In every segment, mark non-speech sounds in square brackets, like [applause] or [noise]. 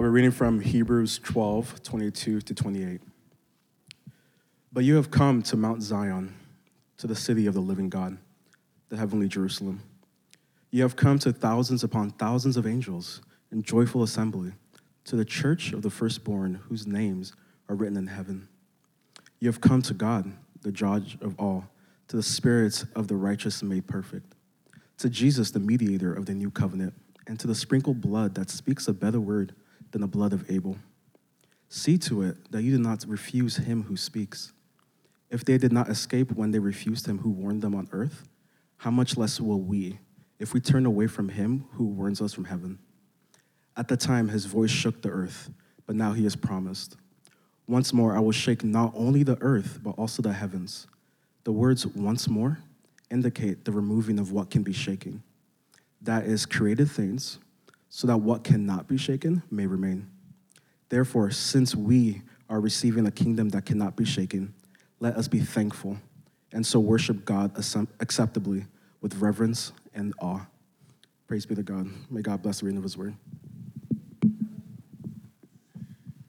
I'll be reading from Hebrews 12, 22 to 28. But you have come to Mount Zion, to the city of the living God, the heavenly Jerusalem. You have come to thousands upon thousands of angels in joyful assembly, to the church of the firstborn whose names are written in heaven. You have come to God, the judge of all, to the spirits of the righteous made perfect, to Jesus, the mediator of the new covenant, and to the sprinkled blood that speaks a better word than the blood of Abel. See to it that you do not refuse him who speaks. If they did not escape when they refused him who warned them on earth, how much less will we, if we turn away from him who warns us from heaven? At the time, his voice shook the earth, but now he has promised. Once more, I will shake not only the earth, but also the heavens. The words once more indicate the removing of what can be shaken. That is, created things so that what cannot be shaken may remain. Therefore, since we are receiving a kingdom that cannot be shaken, let us be thankful and so worship God acceptably with reverence and awe. Praise be to God. May God bless the reading of his word.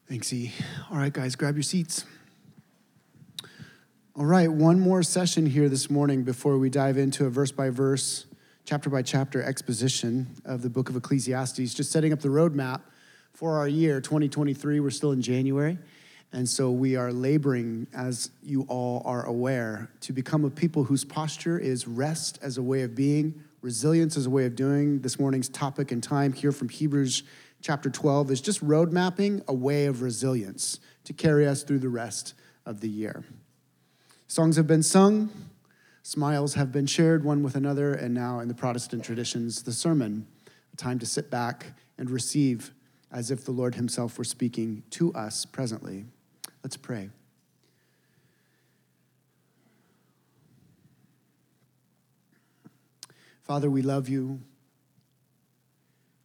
Thanks, E. All right, guys, grab your seats. All right, one more session here this morning before we dive into a verse by verse chapter by chapter exposition of the book of Ecclesiastes, just setting up the roadmap for our year 2023. We're still in January. And so we are laboring, as you all are aware, to become a people whose posture is rest as a way of being, resilience as a way of doing. This morning's topic and time here from Hebrews chapter 12 is just road mapping a way of resilience to carry us through the rest of the year. Songs have been sung, Smiles have been shared one with another, and now in the Protestant traditions, the sermon, a time to sit back and receive as if the Lord Himself were speaking to us presently. Let's pray. Father, we love you.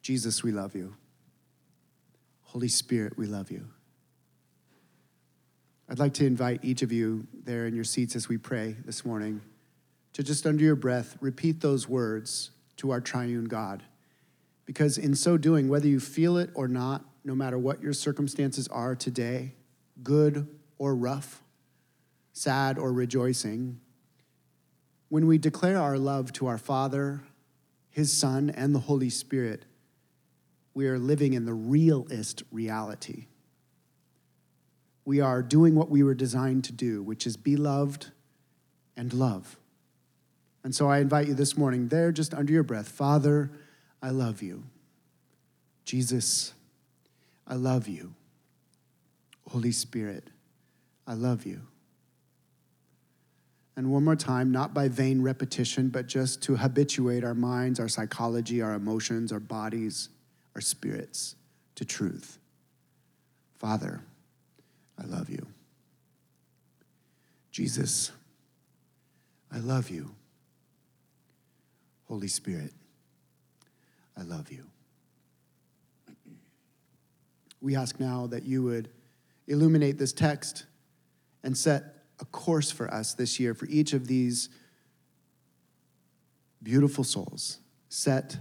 Jesus, we love you. Holy Spirit, we love you. I'd like to invite each of you there in your seats as we pray this morning to just under your breath repeat those words to our triune God. Because in so doing, whether you feel it or not, no matter what your circumstances are today, good or rough, sad or rejoicing, when we declare our love to our Father, His Son, and the Holy Spirit, we are living in the realest reality. We are doing what we were designed to do, which is be loved and love. And so I invite you this morning, there, just under your breath, Father, I love you. Jesus, I love you. Holy Spirit, I love you. And one more time, not by vain repetition, but just to habituate our minds, our psychology, our emotions, our bodies, our spirits to truth. Father, I love you. Jesus, I love you. Holy Spirit, I love you. We ask now that you would illuminate this text and set a course for us this year for each of these beautiful souls. Set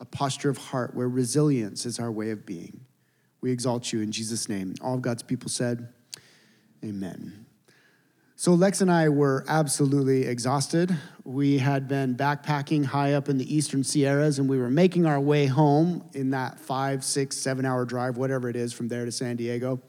a posture of heart where resilience is our way of being. We exalt you in Jesus' name. All of God's people said, Amen. So, Lex and I were absolutely exhausted. We had been backpacking high up in the eastern Sierras, and we were making our way home in that five, six, seven hour drive, whatever it is, from there to San Diego.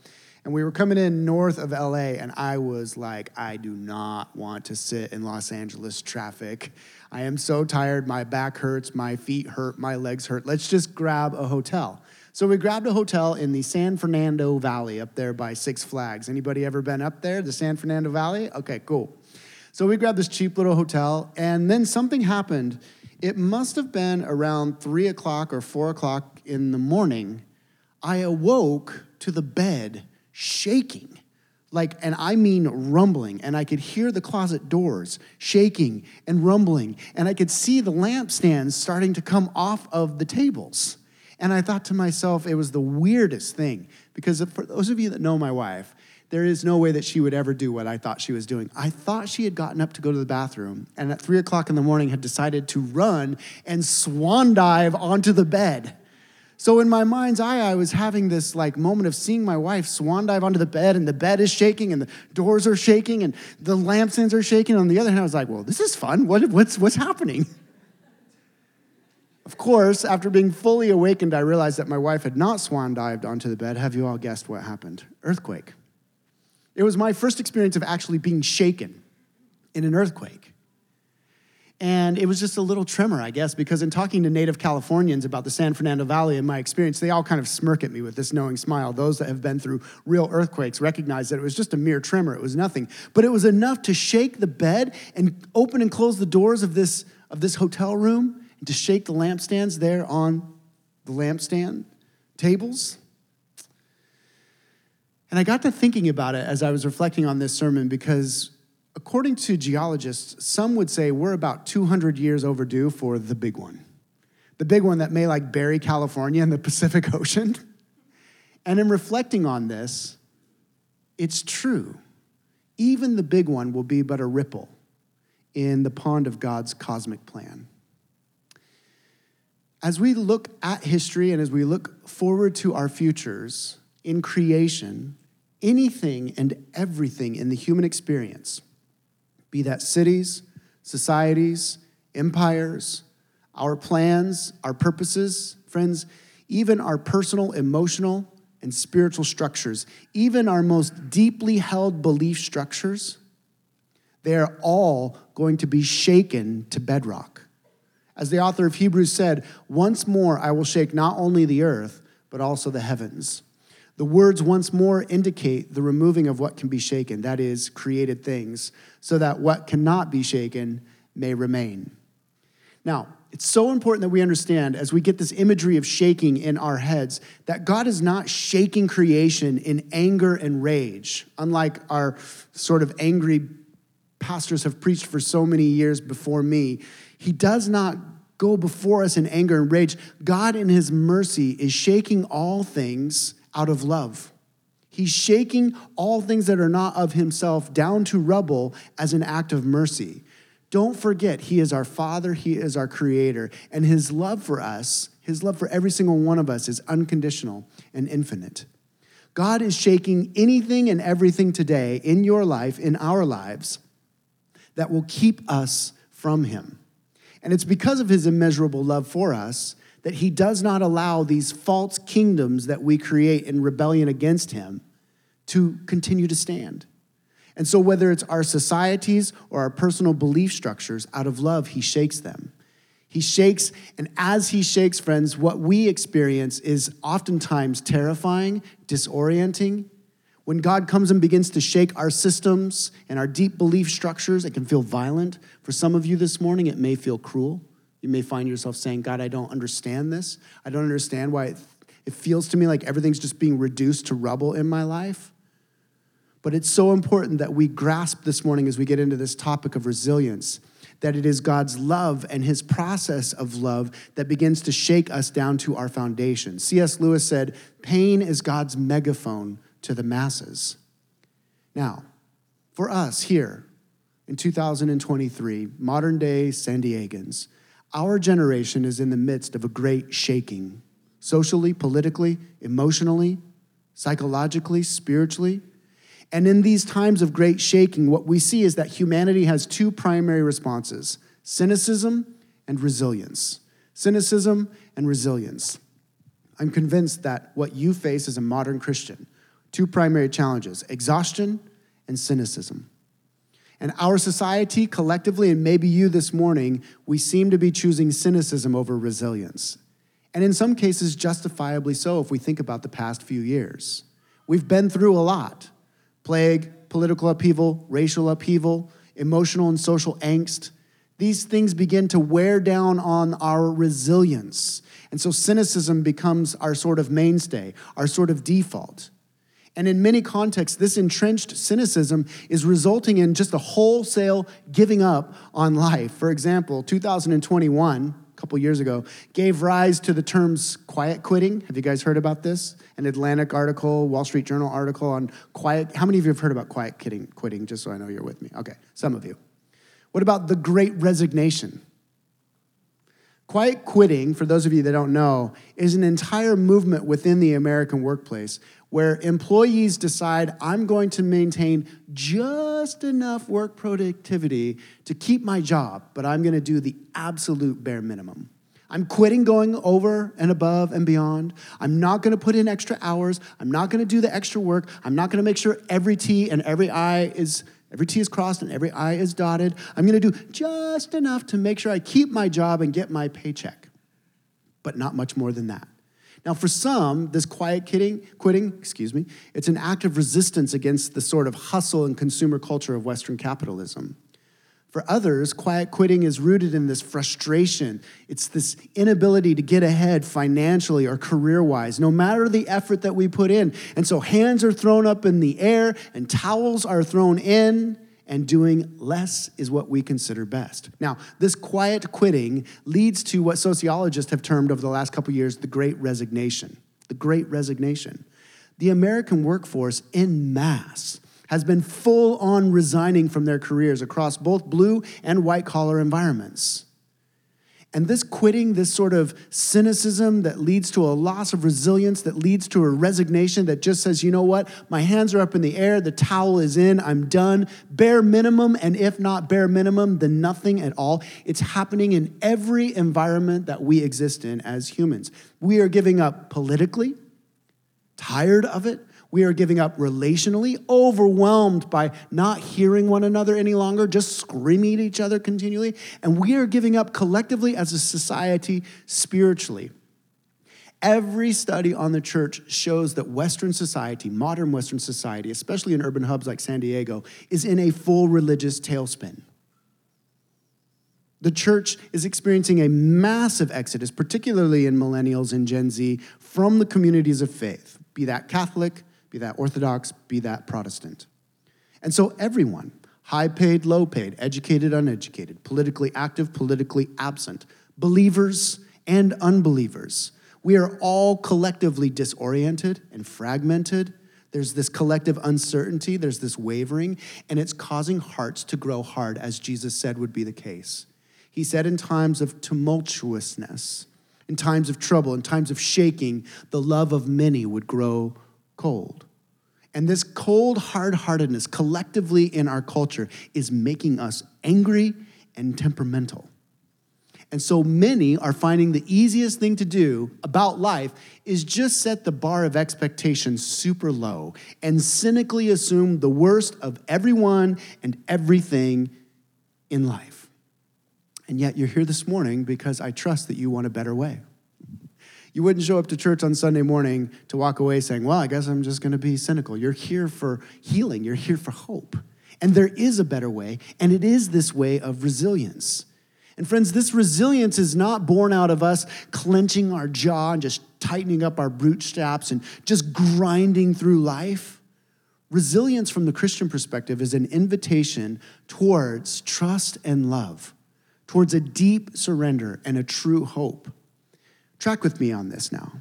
And we were coming in north of LA, and I was like, I do not want to sit in Los Angeles traffic. I am so tired. My back hurts, my feet hurt, my legs hurt. Let's just grab a hotel. So we grabbed a hotel in the San Fernando Valley up there by Six Flags. Anybody ever been up there, the San Fernando Valley? Okay, cool. So we grabbed this cheap little hotel, and then something happened. It must have been around three o'clock or four o'clock in the morning. I awoke to the bed shaking like and i mean rumbling and i could hear the closet doors shaking and rumbling and i could see the lampstands starting to come off of the tables and I thought to myself, it was the weirdest thing because for those of you that know my wife, there is no way that she would ever do what I thought she was doing. I thought she had gotten up to go to the bathroom and at three o'clock in the morning had decided to run and swan dive onto the bed. So in my mind's eye, I was having this like moment of seeing my wife swan dive onto the bed, and the bed is shaking, and the doors are shaking, and the lampstands are shaking. On the other hand, I was like, "Well, this is fun. What, what's what's happening?" Of course, after being fully awakened, I realized that my wife had not swan dived onto the bed. Have you all guessed what happened? Earthquake. It was my first experience of actually being shaken in an earthquake. And it was just a little tremor, I guess, because in talking to native Californians about the San Fernando Valley and my experience, they all kind of smirk at me with this knowing smile. Those that have been through real earthquakes recognize that it was just a mere tremor, it was nothing. But it was enough to shake the bed and open and close the doors of this, of this hotel room to shake the lampstands there on the lampstand tables. And I got to thinking about it as I was reflecting on this sermon because according to geologists, some would say we're about 200 years overdue for the big one. The big one that may like bury California in the [laughs] Pacific Ocean. And in reflecting on this, it's true. Even the big one will be but a ripple in the pond of God's cosmic plan. As we look at history and as we look forward to our futures in creation, anything and everything in the human experience be that cities, societies, empires, our plans, our purposes, friends, even our personal, emotional, and spiritual structures, even our most deeply held belief structures, they are all going to be shaken to bedrock. As the author of Hebrews said, once more I will shake not only the earth, but also the heavens. The words once more indicate the removing of what can be shaken, that is, created things, so that what cannot be shaken may remain. Now, it's so important that we understand as we get this imagery of shaking in our heads that God is not shaking creation in anger and rage, unlike our sort of angry pastors have preached for so many years before me. He does not go before us in anger and rage. God, in His mercy, is shaking all things out of love. He's shaking all things that are not of himself down to rubble as an act of mercy. Don't forget, He is our Father, He is our Creator, and His love for us, His love for every single one of us, is unconditional and infinite. God is shaking anything and everything today in your life, in our lives, that will keep us from Him. And it's because of His immeasurable love for us that he does not allow these false kingdoms that we create in rebellion against him to continue to stand. And so, whether it's our societies or our personal belief structures, out of love, he shakes them. He shakes, and as he shakes, friends, what we experience is oftentimes terrifying, disorienting. When God comes and begins to shake our systems and our deep belief structures, it can feel violent. For some of you this morning, it may feel cruel. You may find yourself saying, God, I don't understand this. I don't understand why it, it feels to me like everything's just being reduced to rubble in my life. But it's so important that we grasp this morning as we get into this topic of resilience that it is God's love and his process of love that begins to shake us down to our foundation. C.S. Lewis said, Pain is God's megaphone to the masses. Now, for us here in 2023, modern day San Diegans, our generation is in the midst of a great shaking, socially, politically, emotionally, psychologically, spiritually. And in these times of great shaking, what we see is that humanity has two primary responses cynicism and resilience. Cynicism and resilience. I'm convinced that what you face as a modern Christian, two primary challenges exhaustion and cynicism. And our society collectively, and maybe you this morning, we seem to be choosing cynicism over resilience. And in some cases, justifiably so, if we think about the past few years. We've been through a lot plague, political upheaval, racial upheaval, emotional and social angst. These things begin to wear down on our resilience. And so cynicism becomes our sort of mainstay, our sort of default. And in many contexts, this entrenched cynicism is resulting in just a wholesale giving up on life. For example, 2021, a couple years ago, gave rise to the terms quiet quitting. Have you guys heard about this? An Atlantic article, Wall Street Journal article on quiet. How many of you have heard about quiet quitting? Quitting, just so I know you're with me. Okay, some of you. What about the great resignation? Quiet quitting, for those of you that don't know, is an entire movement within the American workplace where employees decide I'm going to maintain just enough work productivity to keep my job, but I'm going to do the absolute bare minimum. I'm quitting going over and above and beyond. I'm not going to put in extra hours. I'm not going to do the extra work. I'm not going to make sure every T and every I is every T is crossed and every I is dotted. I'm going to do just enough to make sure I keep my job and get my paycheck. But not much more than that. Now, for some, this quiet quitting, quitting, excuse me, it's an act of resistance against the sort of hustle and consumer culture of Western capitalism. For others, quiet quitting is rooted in this frustration. It's this inability to get ahead financially or career wise, no matter the effort that we put in. And so hands are thrown up in the air and towels are thrown in and doing less is what we consider best. Now, this quiet quitting leads to what sociologists have termed over the last couple years the great resignation. The great resignation. The American workforce in mass has been full on resigning from their careers across both blue and white collar environments. And this quitting, this sort of cynicism that leads to a loss of resilience, that leads to a resignation that just says, you know what, my hands are up in the air, the towel is in, I'm done, bare minimum, and if not bare minimum, then nothing at all. It's happening in every environment that we exist in as humans. We are giving up politically, tired of it, we are giving up relationally, overwhelmed by not hearing one another any longer, just screaming at each other continually. And we are giving up collectively as a society spiritually. Every study on the church shows that Western society, modern Western society, especially in urban hubs like San Diego, is in a full religious tailspin. The church is experiencing a massive exodus, particularly in millennials and Gen Z, from the communities of faith, be that Catholic, be that Orthodox, be that Protestant. And so everyone, high paid, low paid, educated, uneducated, politically active, politically absent, believers and unbelievers, we are all collectively disoriented and fragmented. There's this collective uncertainty, there's this wavering, and it's causing hearts to grow hard, as Jesus said would be the case. He said, in times of tumultuousness, in times of trouble, in times of shaking, the love of many would grow cold. And this cold hard heartedness collectively in our culture is making us angry and temperamental. And so many are finding the easiest thing to do about life is just set the bar of expectations super low and cynically assume the worst of everyone and everything in life. And yet you're here this morning because I trust that you want a better way. You wouldn't show up to church on Sunday morning to walk away saying, Well, I guess I'm just going to be cynical. You're here for healing, you're here for hope. And there is a better way, and it is this way of resilience. And friends, this resilience is not born out of us clenching our jaw and just tightening up our bootstraps and just grinding through life. Resilience from the Christian perspective is an invitation towards trust and love, towards a deep surrender and a true hope. Track with me on this now.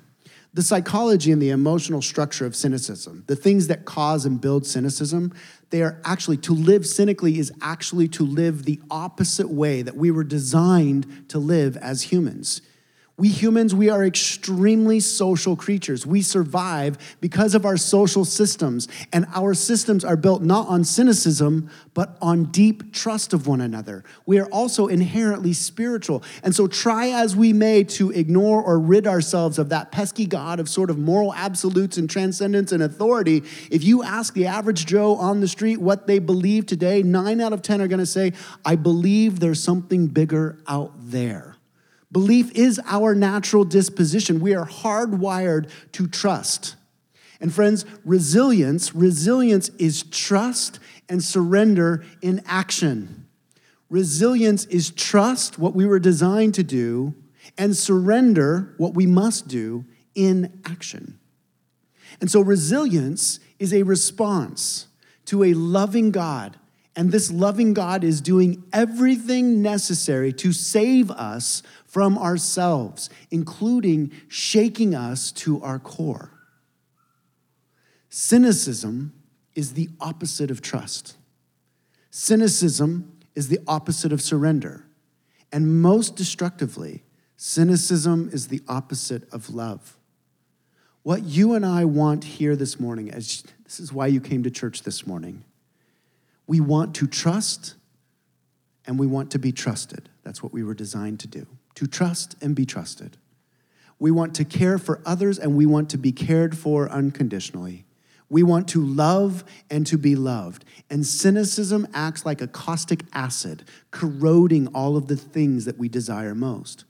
The psychology and the emotional structure of cynicism, the things that cause and build cynicism, they are actually, to live cynically is actually to live the opposite way that we were designed to live as humans. We humans, we are extremely social creatures. We survive because of our social systems, and our systems are built not on cynicism, but on deep trust of one another. We are also inherently spiritual. And so, try as we may to ignore or rid ourselves of that pesky God of sort of moral absolutes and transcendence and authority, if you ask the average Joe on the street what they believe today, nine out of 10 are gonna say, I believe there's something bigger out there. Belief is our natural disposition. We are hardwired to trust. And friends, resilience, resilience is trust and surrender in action. Resilience is trust what we were designed to do and surrender what we must do in action. And so resilience is a response to a loving God. And this loving God is doing everything necessary to save us from ourselves, including shaking us to our core. Cynicism is the opposite of trust. Cynicism is the opposite of surrender. And most destructively, Cynicism is the opposite of love. What you and I want here this morning, as this is why you came to church this morning, we want to trust and we want to be trusted. That's what we were designed to do to trust and be trusted. We want to care for others and we want to be cared for unconditionally. We want to love and to be loved. And cynicism acts like a caustic acid, corroding all of the things that we desire most.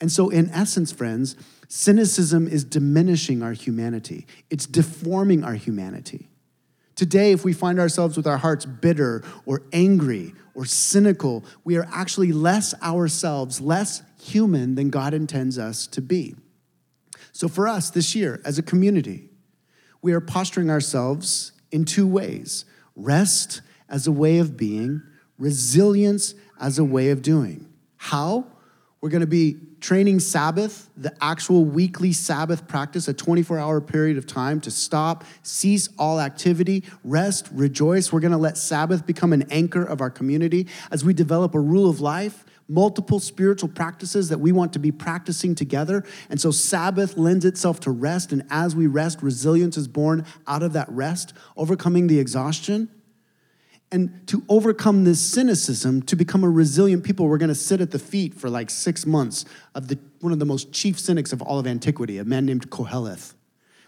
And so, in essence, friends, cynicism is diminishing our humanity, it's deforming our humanity. Today, if we find ourselves with our hearts bitter or angry or cynical, we are actually less ourselves, less human than God intends us to be. So, for us this year as a community, we are posturing ourselves in two ways rest as a way of being, resilience as a way of doing. How? We're going to be training Sabbath, the actual weekly Sabbath practice, a 24 hour period of time to stop, cease all activity, rest, rejoice. We're going to let Sabbath become an anchor of our community as we develop a rule of life multiple spiritual practices that we want to be practicing together. And so Sabbath lends itself to rest. And as we rest, resilience is born out of that rest, overcoming the exhaustion. And to overcome this cynicism, to become a resilient people, we're going to sit at the feet for like six months of the, one of the most chief cynics of all of antiquity, a man named Koheleth.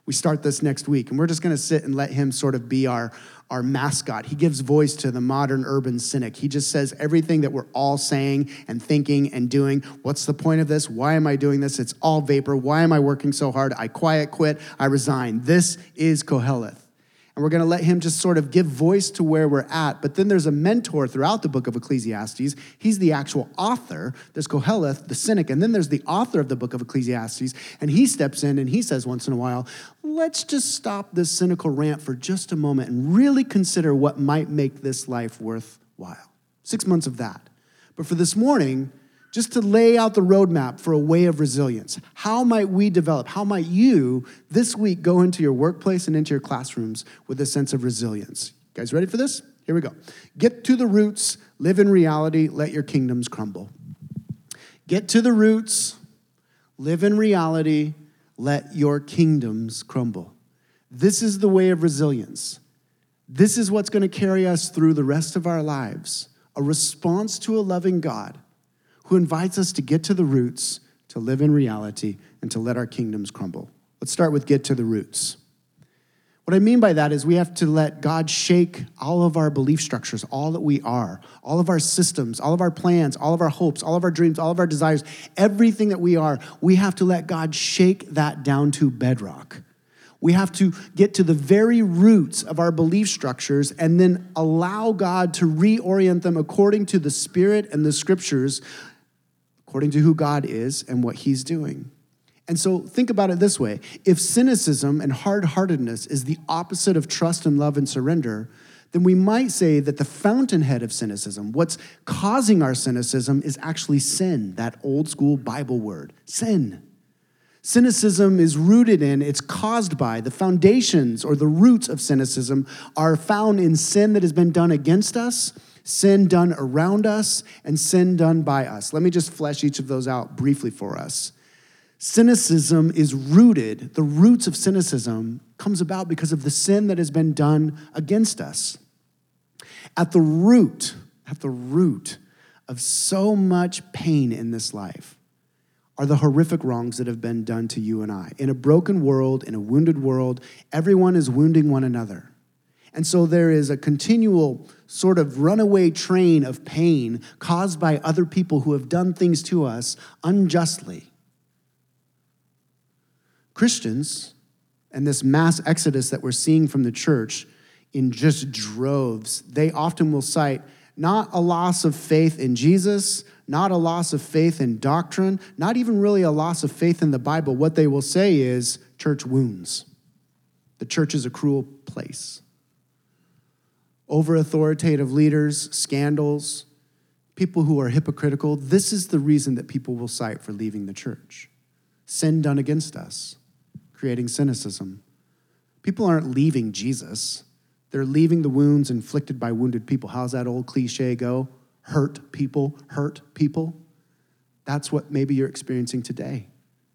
We start this next week, and we're just going to sit and let him sort of be our, our mascot. He gives voice to the modern urban cynic. He just says everything that we're all saying and thinking and doing. What's the point of this? Why am I doing this? It's all vapor. Why am I working so hard? I quiet quit. I resign. This is Koheleth. And we're going to let him just sort of give voice to where we're at. But then there's a mentor throughout the book of Ecclesiastes. He's the actual author. There's Koheleth, the cynic, and then there's the author of the book of Ecclesiastes. And he steps in and he says once in a while, let's just stop this cynical rant for just a moment and really consider what might make this life worthwhile. Six months of that. But for this morning, just to lay out the roadmap for a way of resilience. How might we develop? How might you this week go into your workplace and into your classrooms with a sense of resilience? You guys ready for this? Here we go. Get to the roots, live in reality, let your kingdoms crumble. Get to the roots, live in reality, let your kingdoms crumble. This is the way of resilience. This is what's going to carry us through the rest of our lives a response to a loving God who invites us to get to the roots, to live in reality, and to let our kingdoms crumble. Let's start with get to the roots. What I mean by that is we have to let God shake all of our belief structures, all that we are, all of our systems, all of our plans, all of our hopes, all of our dreams, all of our desires, everything that we are. We have to let God shake that down to bedrock. We have to get to the very roots of our belief structures and then allow God to reorient them according to the Spirit and the scriptures according to who God is and what He's doing. And so think about it this way if cynicism and hard heartedness is the opposite of trust and love and surrender, then we might say that the fountainhead of cynicism, what's causing our cynicism, is actually sin, that old school Bible word sin. Cynicism is rooted in, it's caused by, the foundations or the roots of cynicism are found in sin that has been done against us sin done around us, and sin done by us. Let me just flesh each of those out briefly for us. Cynicism is rooted, the roots of cynicism comes about because of the sin that has been done against us. At the root, at the root of so much pain in this life are the horrific wrongs that have been done to you and I. In a broken world, in a wounded world, everyone is wounding one another. And so there is a continual sort of runaway train of pain caused by other people who have done things to us unjustly. Christians and this mass exodus that we're seeing from the church in just droves, they often will cite not a loss of faith in Jesus, not a loss of faith in doctrine, not even really a loss of faith in the Bible. What they will say is church wounds. The church is a cruel place over authoritative leaders, scandals, people who are hypocritical. This is the reason that people will cite for leaving the church sin done against us, creating cynicism. People aren't leaving Jesus, they're leaving the wounds inflicted by wounded people. How's that old cliche go? Hurt people, hurt people. That's what maybe you're experiencing today.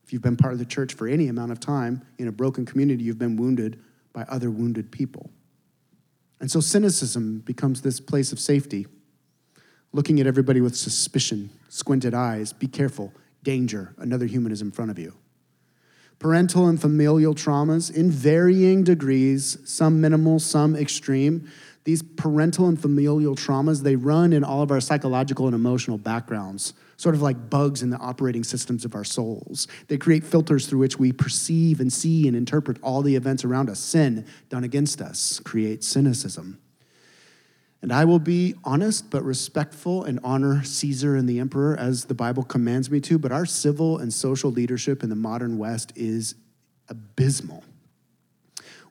If you've been part of the church for any amount of time in a broken community, you've been wounded by other wounded people. And so cynicism becomes this place of safety, looking at everybody with suspicion, squinted eyes, be careful, danger, another human is in front of you. Parental and familial traumas in varying degrees, some minimal, some extreme. These parental and familial traumas, they run in all of our psychological and emotional backgrounds, sort of like bugs in the operating systems of our souls. They create filters through which we perceive and see and interpret all the events around us. Sin done against us creates cynicism. And I will be honest but respectful and honor Caesar and the emperor as the Bible commands me to, but our civil and social leadership in the modern West is abysmal.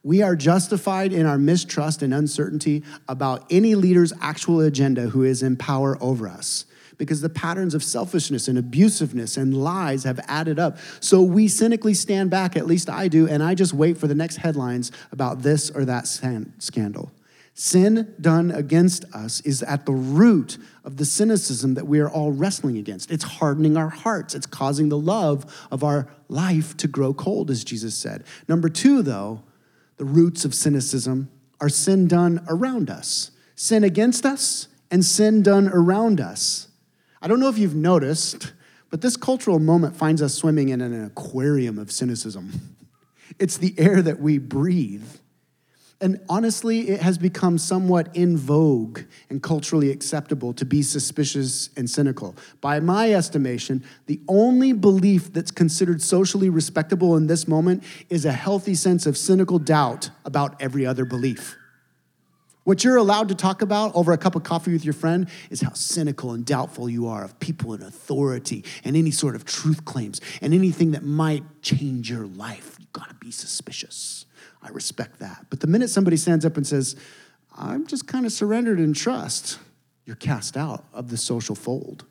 We are justified in our mistrust and uncertainty about any leader's actual agenda who is in power over us because the patterns of selfishness and abusiveness and lies have added up. So we cynically stand back, at least I do, and I just wait for the next headlines about this or that scandal. Sin done against us is at the root of the cynicism that we are all wrestling against. It's hardening our hearts, it's causing the love of our life to grow cold, as Jesus said. Number two, though, the roots of cynicism are sin done around us, sin against us, and sin done around us. I don't know if you've noticed, but this cultural moment finds us swimming in an aquarium of cynicism. [laughs] It's the air that we breathe. And honestly, it has become somewhat in vogue and culturally acceptable to be suspicious and cynical. By my estimation, the only belief that's considered socially respectable in this moment is a healthy sense of cynical doubt about every other belief. What you're allowed to talk about over a cup of coffee with your friend is how cynical and doubtful you are of people in authority and any sort of truth claims and anything that might change your life. You gotta be suspicious. I respect that. But the minute somebody stands up and says, I'm just kind of surrendered in trust, you're cast out of the social fold.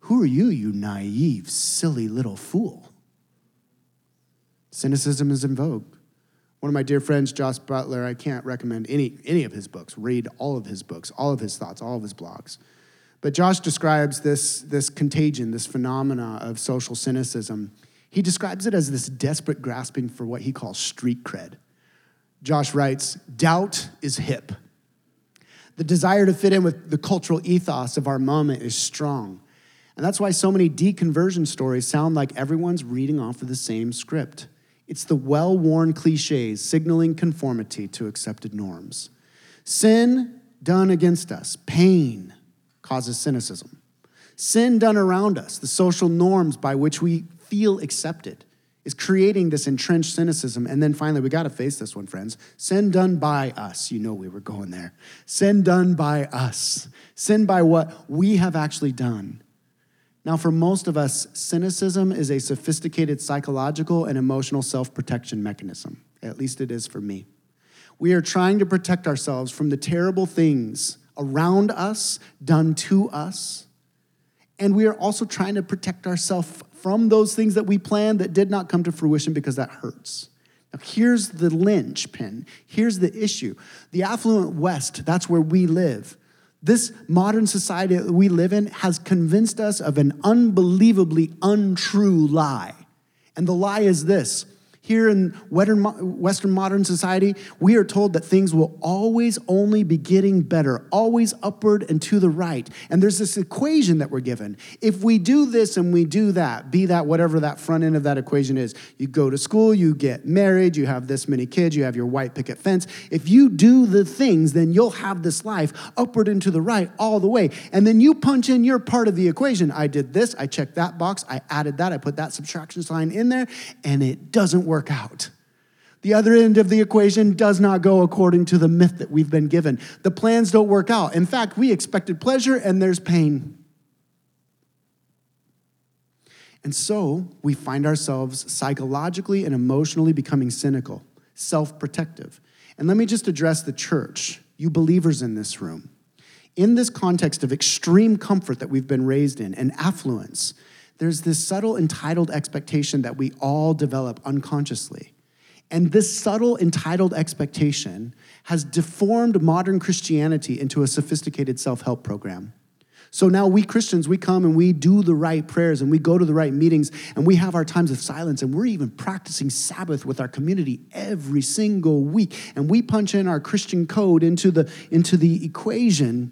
Who are you, you naive, silly little fool? Cynicism is in vogue. One of my dear friends, Josh Butler, I can't recommend any, any of his books. Read all of his books, all of his thoughts, all of his blogs. But Josh describes this, this contagion, this phenomena of social cynicism he describes it as this desperate grasping for what he calls street cred. Josh writes Doubt is hip. The desire to fit in with the cultural ethos of our moment is strong. And that's why so many deconversion stories sound like everyone's reading off of the same script. It's the well worn cliches signaling conformity to accepted norms. Sin done against us, pain, causes cynicism. Sin done around us, the social norms by which we feel accepted is creating this entrenched cynicism. And then finally, we got to face this one, friends. Sin done by us. You know, we were going there. Sin done by us. Sin by what we have actually done. Now, for most of us, cynicism is a sophisticated psychological and emotional self protection mechanism. At least it is for me. We are trying to protect ourselves from the terrible things around us, done to us. And we are also trying to protect ourselves from those things that we planned that did not come to fruition because that hurts. Now, here's the linchpin. Here's the issue. The affluent West, that's where we live. This modern society that we live in has convinced us of an unbelievably untrue lie. And the lie is this here in Western modern society, we are told that things will always only be getting better, always upward and to the right. And there's this equation that we're given. If we do this and we do that, be that whatever that front end of that equation is, you go to school, you get married, you have this many kids, you have your white picket fence. If you do the things, then you'll have this life upward and to the right all the way. And then you punch in your part of the equation. I did this, I checked that box, I added that, I put that subtraction sign in there, and it doesn't work work out. The other end of the equation does not go according to the myth that we've been given. The plans don't work out. In fact, we expected pleasure and there's pain. And so we find ourselves psychologically and emotionally becoming cynical, self protective. And let me just address the church, you believers in this room. In this context of extreme comfort that we've been raised in and affluence, there's this subtle entitled expectation that we all develop unconsciously. And this subtle entitled expectation has deformed modern Christianity into a sophisticated self help program. So now we Christians, we come and we do the right prayers and we go to the right meetings and we have our times of silence and we're even practicing Sabbath with our community every single week. And we punch in our Christian code into the, into the equation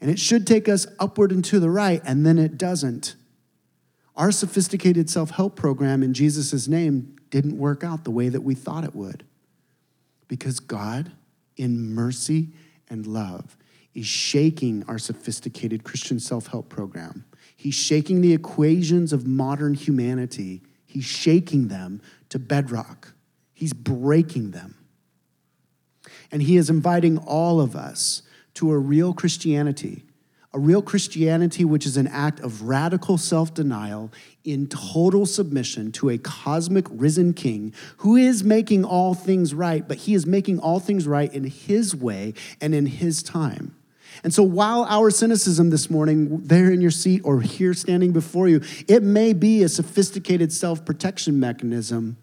and it should take us upward and to the right, and then it doesn't. Our sophisticated self help program in Jesus' name didn't work out the way that we thought it would. Because God, in mercy and love, is shaking our sophisticated Christian self help program. He's shaking the equations of modern humanity, he's shaking them to bedrock, he's breaking them. And he is inviting all of us to a real Christianity, a real Christianity which is an act of radical self denial in total submission to a cosmic risen king who is making all things right, but he is making all things right in his way and in his time. And so, while our cynicism this morning, there in your seat or here standing before you, it may be a sophisticated self protection mechanism,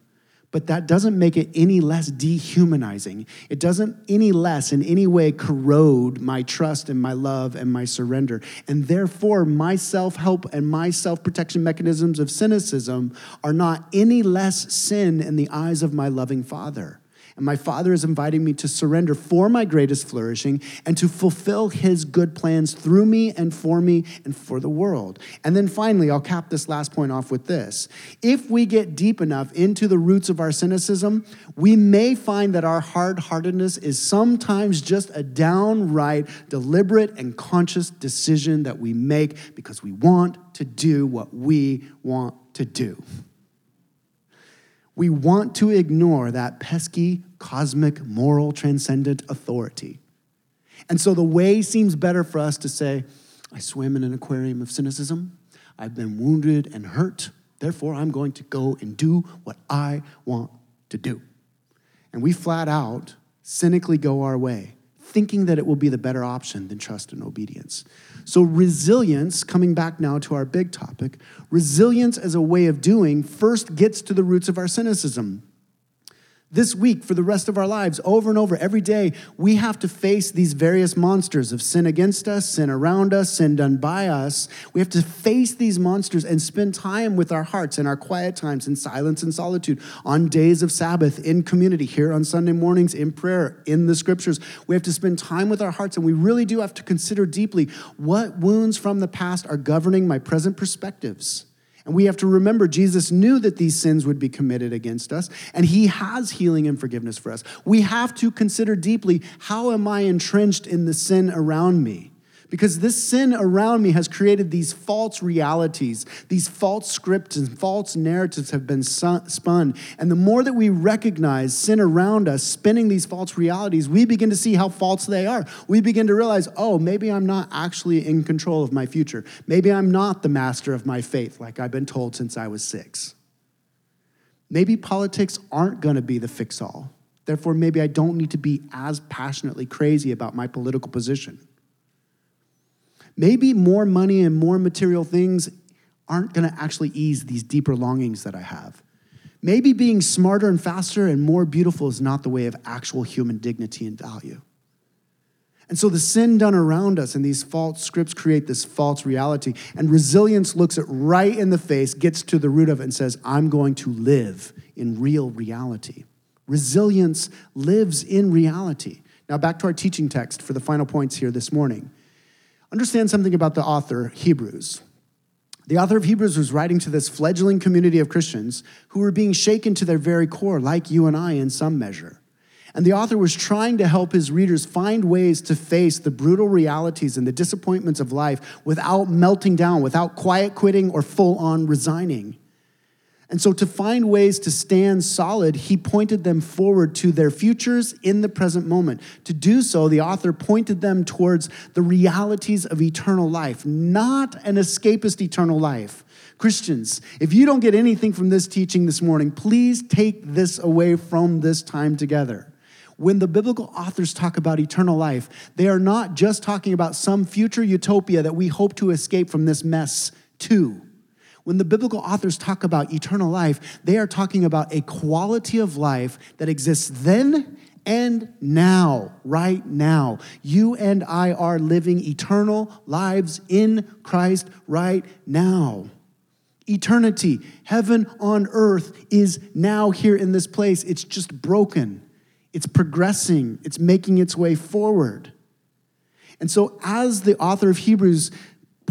but that doesn't make it any less dehumanizing. It doesn't any less in any way corrode my trust and my love and my surrender. And therefore, my self help and my self protection mechanisms of cynicism are not any less sin in the eyes of my loving Father. And my Father is inviting me to surrender for my greatest flourishing and to fulfill His good plans through me and for me and for the world. And then finally, I'll cap this last point off with this. If we get deep enough into the roots of our cynicism, we may find that our hard heartedness is sometimes just a downright deliberate and conscious decision that we make because we want to do what we want to do we want to ignore that pesky, cosmic, moral, transcendent authority. And so the way seems better for us to say, I swim in an aquarium of cynicism. I've been wounded and hurt. Therefore, I'm going to go and do what I want to do. And we flat out cynically go our way, thinking that it will be the better option than trust and obedience. So, resilience, coming back now to our big topic, resilience as a way of doing first gets to the roots of our cynicism this week for the rest of our lives, over and over, every day, we have to face these various monsters of sin against us, sin around us, sin done by us. We have to face these monsters and spend time with our hearts in our quiet times, in silence and solitude, on days of Sabbath, in community, here on Sunday mornings, in prayer, in the scriptures. We have to spend time with our hearts, and we really do have to consider deeply what wounds from the past are governing my present perspectives. And we have to remember Jesus knew that these sins would be committed against us, and he has healing and forgiveness for us. We have to consider deeply how am I entrenched in the sin around me? Because this sin around me has created these false realities, these false scripts and false narratives have been spun. And the more that we recognize sin around us spinning these false realities, we begin to see how false they are. We begin to realize, oh, maybe I'm not actually in control of my future. Maybe I'm not the master of my faith, like I've been told since I was six. Maybe politics aren't going to be the fix all. Therefore, maybe I don't need to be as passionately crazy about my political position. Maybe more money and more material things aren't going to actually ease these deeper longings that I have. Maybe being smarter and faster and more beautiful is not the way of actual human dignity and value. And so the sin done around us and these false scripts create this false reality. And resilience looks it right in the face, gets to the root of it, and says, I'm going to live in real reality. Resilience lives in reality. Now, back to our teaching text for the final points here this morning. Understand something about the author, Hebrews. The author of Hebrews was writing to this fledgling community of Christians who were being shaken to their very core, like you and I in some measure. And the author was trying to help his readers find ways to face the brutal realities and the disappointments of life without melting down, without quiet quitting or full on resigning. And so, to find ways to stand solid, he pointed them forward to their futures in the present moment. To do so, the author pointed them towards the realities of eternal life, not an escapist eternal life. Christians, if you don't get anything from this teaching this morning, please take this away from this time together. When the biblical authors talk about eternal life, they are not just talking about some future utopia that we hope to escape from this mess to. When the biblical authors talk about eternal life, they are talking about a quality of life that exists then And now, right now, you and I are living eternal lives in Christ right now. Eternity, heaven on earth, is now here in this place. It's just broken, it's progressing, it's making its way forward. And so, as the author of Hebrews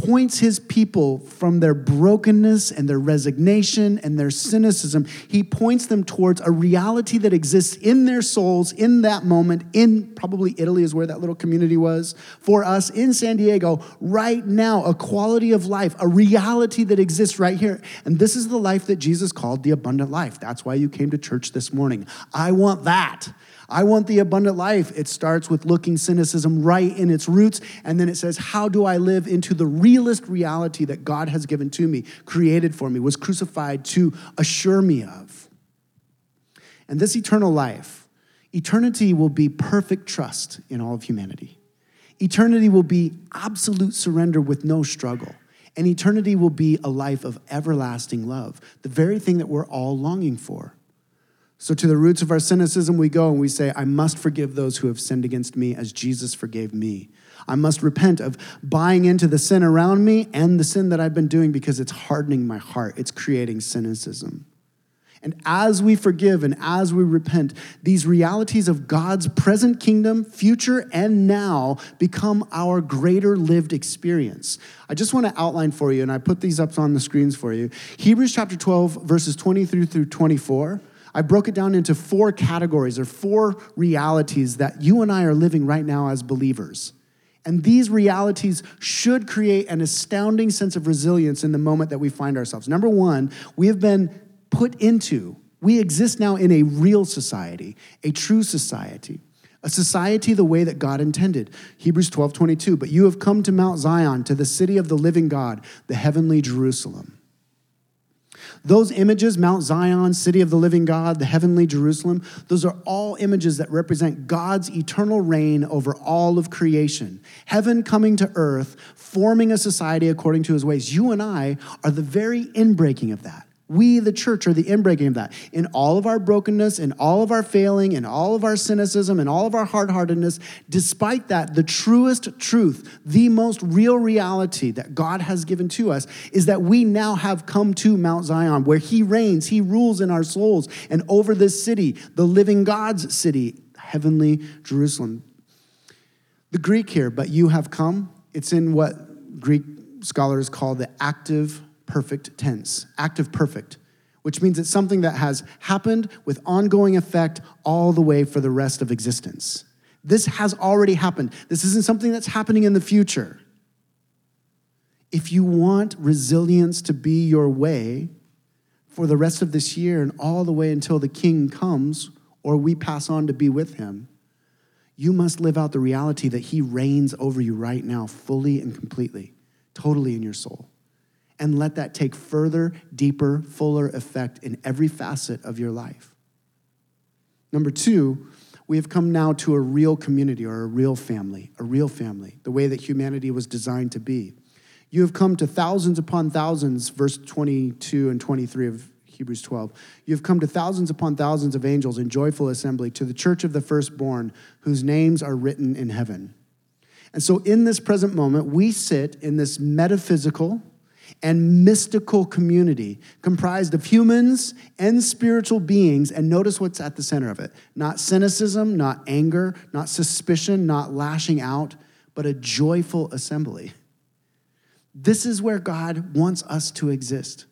points his people from their brokenness and their resignation and their cynicism, he points them towards a reality that exists in their souls in that moment, in probably Italy is where that little community was, for us in San Diego right now, a quality of life, a reality that exists right here. And this is the life that Jesus called the abundant life. That's why you came to church this morning. I want that. I want the abundant life. It starts with looking cynicism right in its roots, and then it says, How do I live into the realist reality that God has given to me, created for me, was crucified to assure me of? And this eternal life, eternity will be perfect trust in all of humanity. Eternity will be absolute surrender with no struggle. And eternity will be a life of everlasting love, the very thing that we're all longing for. So, to the roots of our cynicism, we go and we say, I must forgive those who have sinned against me as Jesus forgave me. I must repent of buying into the sin around me and the sin that I've been doing because it's hardening my heart. It's creating cynicism. And as we forgive and as we repent, these realities of God's present kingdom, future and now, become our greater lived experience. I just want to outline for you, and I put these up on the screens for you. Hebrews chapter 12, verses 23 through 24 I broke it down into four categories or four realities that you and I are living right now as believers. And these realities should create an astounding sense of resilience in the moment that we find ourselves. Number one, we have been put into, we exist now in a real society, a true society, a society the way that God intended. Hebrews 12 22. But you have come to Mount Zion, to the city of the living God, the heavenly Jerusalem. Those images, Mount Zion, city of the living God, the heavenly Jerusalem, those are all images that represent God's eternal reign over all of creation. Heaven coming to earth, forming a society according to his ways. You and I are the very inbreaking of that. We, the church, are the inbreaking of that. In all of our brokenness, in all of our failing, in all of our cynicism, in all of our hard heartedness, despite that, the truest truth, the most real reality that God has given to us is that we now have come to Mount Zion, where He reigns, He rules in our souls, and over this city, the living God's city, heavenly Jerusalem. The Greek here, but you have come, it's in what Greek scholars call the active perfect tense, active perfect, which means it's something that has happened with ongoing effect all the way for the rest of existence. This has already happened. This isn't something that's happening in the future. If you want resilience to be your way for the rest of this year and all the way until the king comes or we pass on to be with him, you must live out the reality that he reigns over you right now, fully and completely, totally in your soul and let that take further, deeper, fuller effect in every facet of your life. Number two, we have come now to a real community or a real family, a real family, the way that humanity was designed to be. You have come to thousands upon thousands, verse 22 and 23 of Hebrews 12. You have come to thousands upon thousands of angels in joyful assembly to the church of the firstborn, whose names are written in heaven. And so, in this present moment, we sit in this metaphysical, and mystical community comprised of humans and spiritual beings. And notice what's at the center of it not cynicism, not anger, not suspicion, not lashing out, but a joyful assembly. This is where God wants us to exist.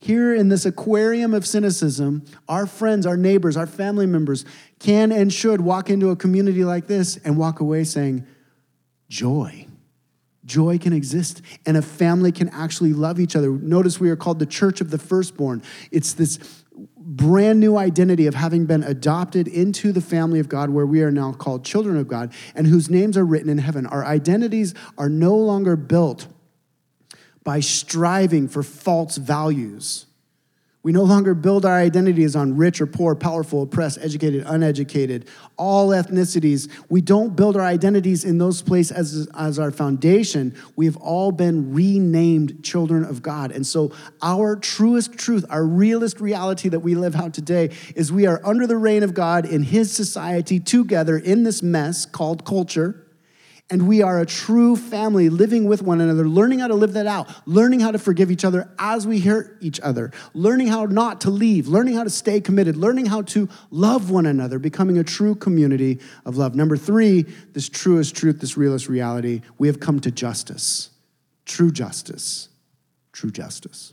Here in this aquarium of cynicism, our friends, our neighbors, our family members can and should walk into a community like this and walk away saying, Joy joy can exist and a family can actually love each other. Notice we are called the church of the firstborn. It's this brand new identity of having been adopted into the family of God, where we are now called children of God and whose names are written in heaven. Our identities are no longer built by striving for false values We no longer build our identities on rich or poor, powerful, oppressed, educated, uneducated, all ethnicities. We don't build our identities in those places as, as our foundation. We have all been renamed children of God. And so, our truest truth, our realest reality that we live out today is we are under the reign of God in His society together in this mess called culture and we are a true family living with one another, learning how to live that out, learning how to forgive each other as we hurt each other, learning how not to leave, learning how to stay committed, learning how to love one another, becoming a true community of love. Number three, this truest truth, this realest reality, we have come to justice, true justice, true justice.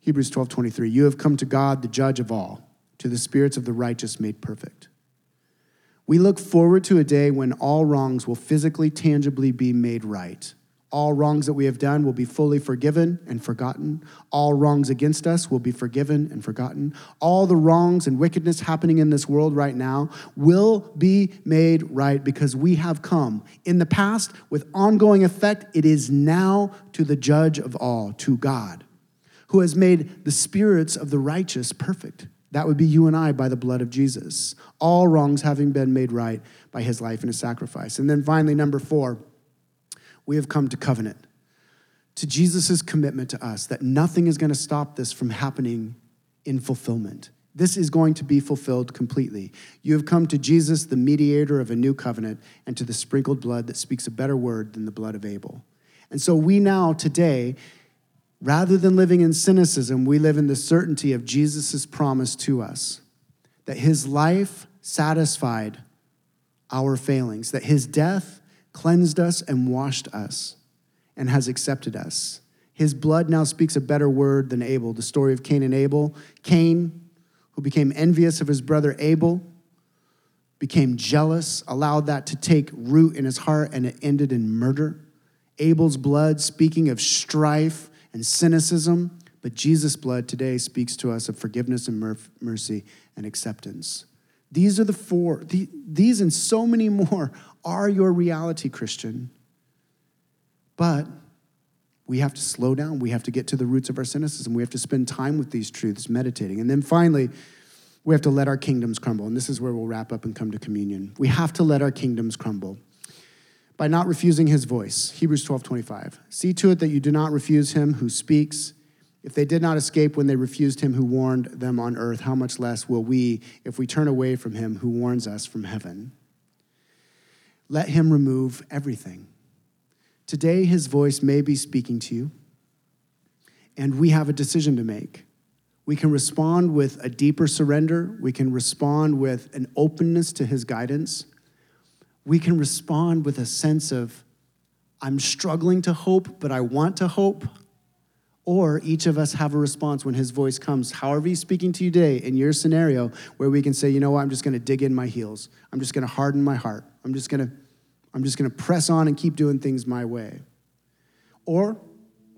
Hebrews 12 23, you have come to God, the judge of all, to the spirits of the righteous made perfect. We look forward to a day when all wrongs will physically, tangibly be made right. All wrongs that we have done will be fully forgiven and forgotten. All wrongs against us will be forgiven and forgotten. All the wrongs and wickedness happening in this world right now will be made right because we have come in the past with ongoing effect. It is now to the judge of all, to God, who has made the spirits of the righteous perfect. That would be you and I by the blood of Jesus. All wrongs having been made right by his life and his sacrifice. And then finally, number four, we have come to covenant, to Jesus' commitment to us that nothing is going to stop this from happening in fulfillment. This is going to be fulfilled completely. You have come to Jesus, the mediator of a new covenant, and to the sprinkled blood that speaks a better word than the blood of Abel. And so we now, today, Rather than living in cynicism, we live in the certainty of Jesus' promise to us that his life satisfied our failings, that his death cleansed us and washed us and has accepted us. His blood now speaks a better word than Abel. The story of Cain and Abel. Cain, who became envious of his brother Abel, became jealous, allowed that to take root in his heart, and it ended in murder. Abel's blood, speaking of strife, and cynicism, but Jesus' blood today speaks to us of forgiveness and mercy and acceptance. These are the four, these and so many more are your reality, Christian. But we have to slow down. We have to get to the roots of our cynicism. We have to spend time with these truths, meditating. And then finally, we have to let our kingdoms crumble. And this is where we'll wrap up and come to communion. We have to let our kingdoms crumble by not refusing his voice. Hebrews 12 25. See to it that you do not refuse him who speaks. If they did not escape when they refused him who warned them on earth, how much less will we if we turn away from him who warns us from heaven? Let him remove everything. Today, his voice may be speaking to you, and we have a decision to make. We can respond with a deeper surrender, we can respond with an openness to his guidance we can respond with a sense of, I'm struggling to hope, but I want to hope. Or each of us have a response when his voice comes, however he's speaking to you today in your scenario, where we can say, you know what, I'm just gonna dig in my heels. I'm just gonna harden my heart. I'm just gonna, I'm just gonna press on and keep doing things my way. Or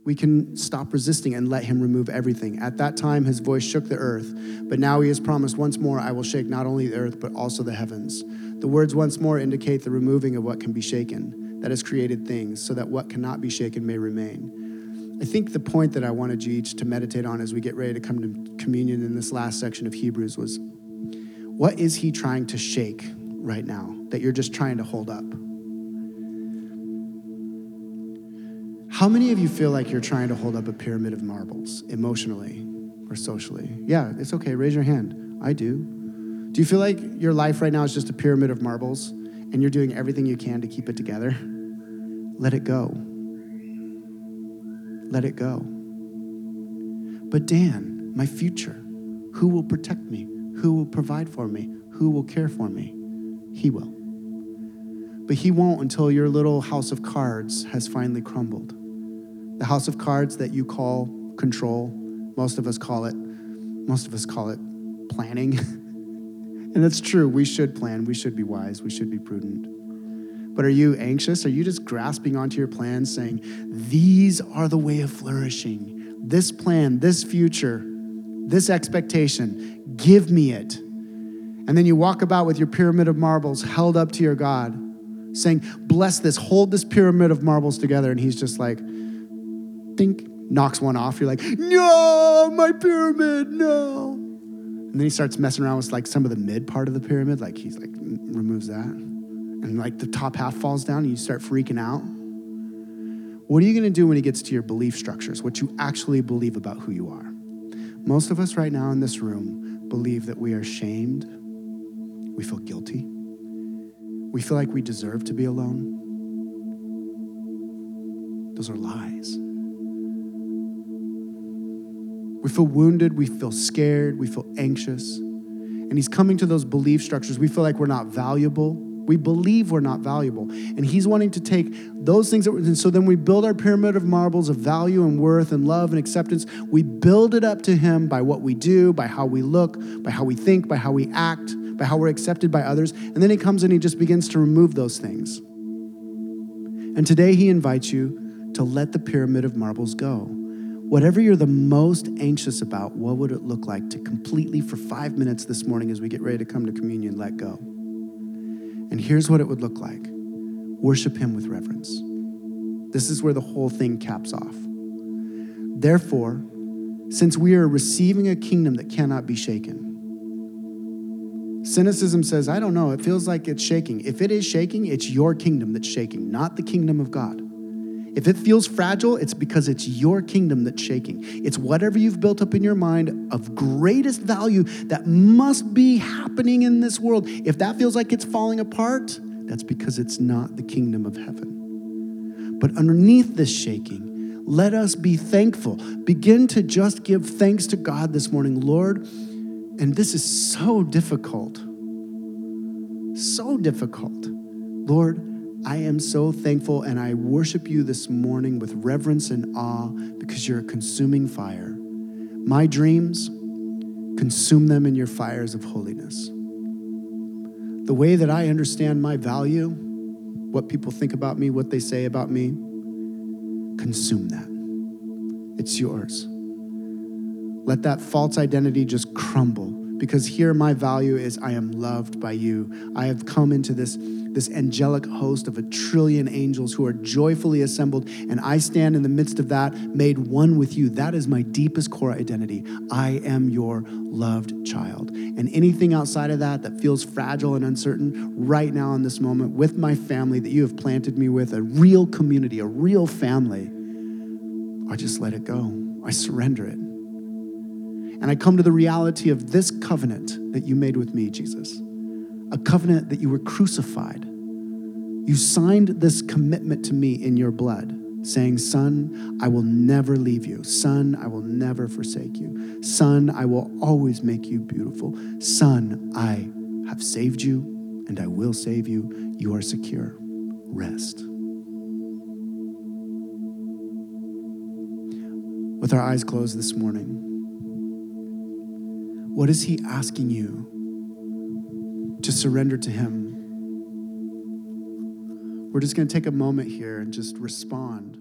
we can stop resisting and let him remove everything. At that time, his voice shook the earth, but now he has promised once more, I will shake not only the earth, but also the heavens. The words once more indicate the removing of what can be shaken, that has created things, so that what cannot be shaken may remain. I think the point that I wanted you each to meditate on as we get ready to come to communion in this last section of Hebrews was what is he trying to shake right now that you're just trying to hold up? How many of you feel like you're trying to hold up a pyramid of marbles emotionally or socially? Yeah, it's okay. Raise your hand. I do. Do you feel like your life right now is just a pyramid of marbles and you're doing everything you can to keep it together? Let it go. Let it go. But Dan, my future, who will protect me? Who will provide for me? Who will care for me? He will. But he won't until your little house of cards has finally crumbled. The house of cards that you call control, most of us call it, most of us call it planning. [laughs] And that's true. We should plan. We should be wise. We should be prudent. But are you anxious? Are you just grasping onto your plans, saying, These are the way of flourishing? This plan, this future, this expectation, give me it. And then you walk about with your pyramid of marbles held up to your God, saying, Bless this, hold this pyramid of marbles together. And He's just like, Think, knocks one off. You're like, no, my pyramid, no. And then he starts messing around with like some of the mid part of the pyramid, like he's like removes that, and like the top half falls down, and you start freaking out. What are you going to do when he gets to your belief structures, what you actually believe about who you are? Most of us right now in this room believe that we are shamed, we feel guilty, we feel like we deserve to be alone. Those are lies. We feel wounded, we feel scared, we feel anxious. And he's coming to those belief structures. We feel like we're not valuable. We believe we're not valuable. And he's wanting to take those things that, and so then we build our pyramid of marbles of value and worth and love and acceptance. We build it up to him by what we do, by how we look, by how we think, by how we act, by how we're accepted by others. And then he comes and he just begins to remove those things. And today he invites you to let the pyramid of marbles go. Whatever you're the most anxious about, what would it look like to completely, for five minutes this morning as we get ready to come to communion, let go? And here's what it would look like worship Him with reverence. This is where the whole thing caps off. Therefore, since we are receiving a kingdom that cannot be shaken, cynicism says, I don't know, it feels like it's shaking. If it is shaking, it's your kingdom that's shaking, not the kingdom of God. If it feels fragile, it's because it's your kingdom that's shaking. It's whatever you've built up in your mind of greatest value that must be happening in this world. If that feels like it's falling apart, that's because it's not the kingdom of heaven. But underneath this shaking, let us be thankful. Begin to just give thanks to God this morning, Lord. And this is so difficult. So difficult. Lord, I am so thankful and I worship you this morning with reverence and awe because you're a consuming fire. My dreams, consume them in your fires of holiness. The way that I understand my value, what people think about me, what they say about me, consume that. It's yours. Let that false identity just crumble because here my value is I am loved by you. I have come into this this angelic host of a trillion angels who are joyfully assembled, and I stand in the midst of that, made one with you. That is my deepest core identity. I am your loved child. And anything outside of that that feels fragile and uncertain right now in this moment with my family that you have planted me with, a real community, a real family, I just let it go. I surrender it. And I come to the reality of this covenant that you made with me, Jesus a covenant that you were crucified. You signed this commitment to me in your blood, saying, Son, I will never leave you. Son, I will never forsake you. Son, I will always make you beautiful. Son, I have saved you and I will save you. You are secure. Rest. With our eyes closed this morning, what is He asking you to surrender to Him. We're just going to take a moment here and just respond.